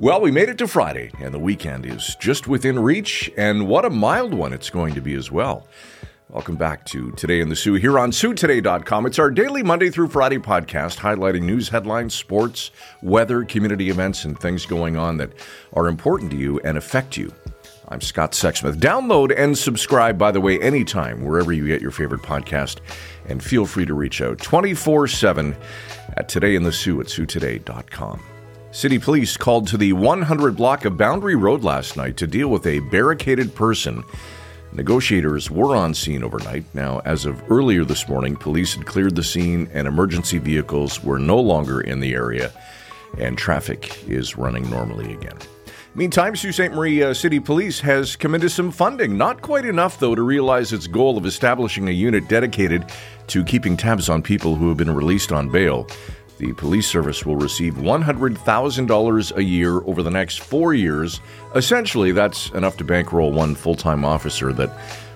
Well, we made it to Friday, and the weekend is just within reach, and what a mild one it's going to be as well. Welcome back to Today in the Soo here on SooToday.com. It's our daily Monday through Friday podcast highlighting news headlines, sports, weather, community events, and things going on that are important to you and affect you. I'm Scott Sexsmith. Download and subscribe, by the way, anytime, wherever you get your favorite podcast. And feel free to reach out 24 7 at Today in the Soo at SooToday.com. City police called to the 100 block of Boundary Road last night to deal with a barricaded person. Negotiators were on scene overnight. Now, as of earlier this morning, police had cleared the scene and emergency vehicles were no longer in the area, and traffic is running normally again. Meantime, Sault Ste. Marie uh, City Police has committed some funding. Not quite enough, though, to realize its goal of establishing a unit dedicated to keeping tabs on people who have been released on bail. The police service will receive $100,000 a year over the next four years. Essentially, that's enough to bankroll one full time officer that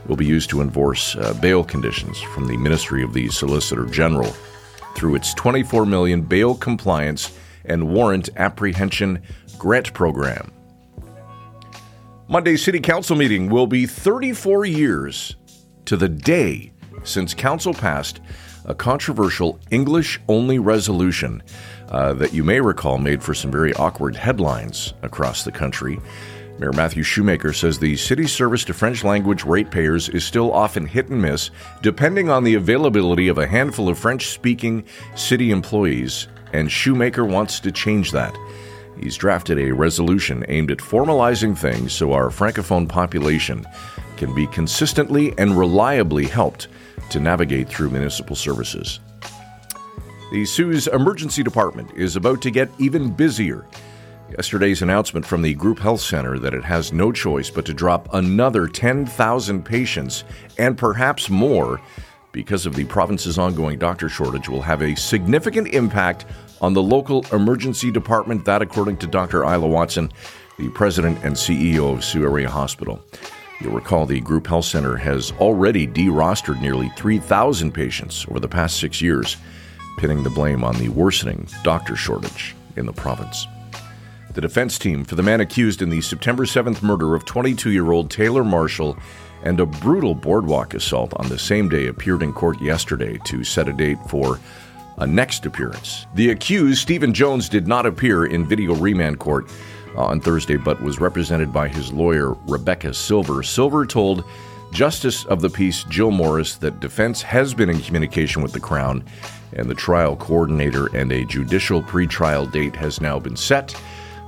will be used to enforce uh, bail conditions from the Ministry of the Solicitor General through its 24 million bail compliance and warrant apprehension grant program. Monday's City Council meeting will be 34 years to the day since Council passed a controversial English only resolution uh, that you may recall made for some very awkward headlines across the country. Mayor Matthew Shoemaker says the city's service to French language ratepayers is still often hit and miss, depending on the availability of a handful of French speaking city employees, and Shoemaker wants to change that. He's drafted a resolution aimed at formalizing things so our Francophone population can be consistently and reliably helped to navigate through municipal services. The Soo's emergency department is about to get even busier. Yesterday's announcement from the Group Health Center that it has no choice but to drop another 10,000 patients and perhaps more because of the province's ongoing doctor shortage will have a significant impact on the local emergency department. That, according to Dr. Ila Watson, the president and CEO of Sault Area Hospital. You'll recall the Group Health Center has already de-rostered nearly 3,000 patients over the past six years, pinning the blame on the worsening doctor shortage in the province. The defense team for the man accused in the September 7th murder of 22 year old Taylor Marshall and a brutal boardwalk assault on the same day appeared in court yesterday to set a date for a next appearance. The accused, Stephen Jones, did not appear in video remand court on Thursday, but was represented by his lawyer, Rebecca Silver. Silver told Justice of the Peace Jill Morris that defense has been in communication with the Crown, and the trial coordinator and a judicial pretrial date has now been set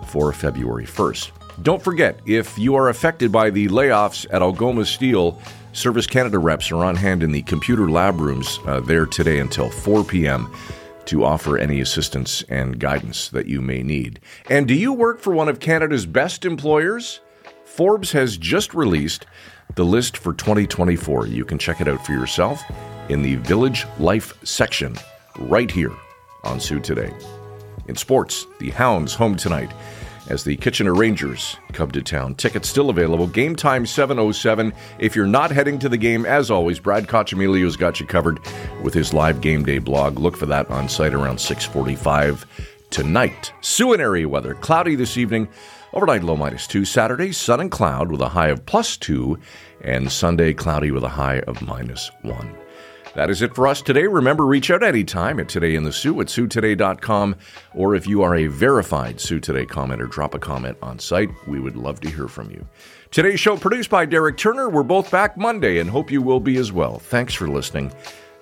for February 1st. Don't forget, if you are affected by the layoffs at Algoma Steel, Service Canada reps are on hand in the computer lab rooms uh, there today until 4 p.m to offer any assistance and guidance that you may need. And do you work for one of Canada's best employers? Forbes has just released the list for 2024. You can check it out for yourself in the Village Life section right here on Soo Today. In sports, the Hounds home tonight as the Kitchener Rangers come to town. Tickets still available. Game time 707. If you're not heading to the game, as always, Brad Coccimiglio's got you covered with his live game day blog. Look for that on site around 645 tonight. Soo area weather. Cloudy this evening. Overnight low minus 2. Saturday, sun and cloud with a high of plus 2. And Sunday, cloudy with a high of minus 1. That is it for us today. Remember, reach out anytime at Today in the Soo at SooToday.com. Or if you are a verified Soo Today commenter, drop a comment on site. We would love to hear from you. Today's show produced by Derek Turner. We're both back Monday and hope you will be as well. Thanks for listening.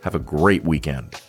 Have a great weekend.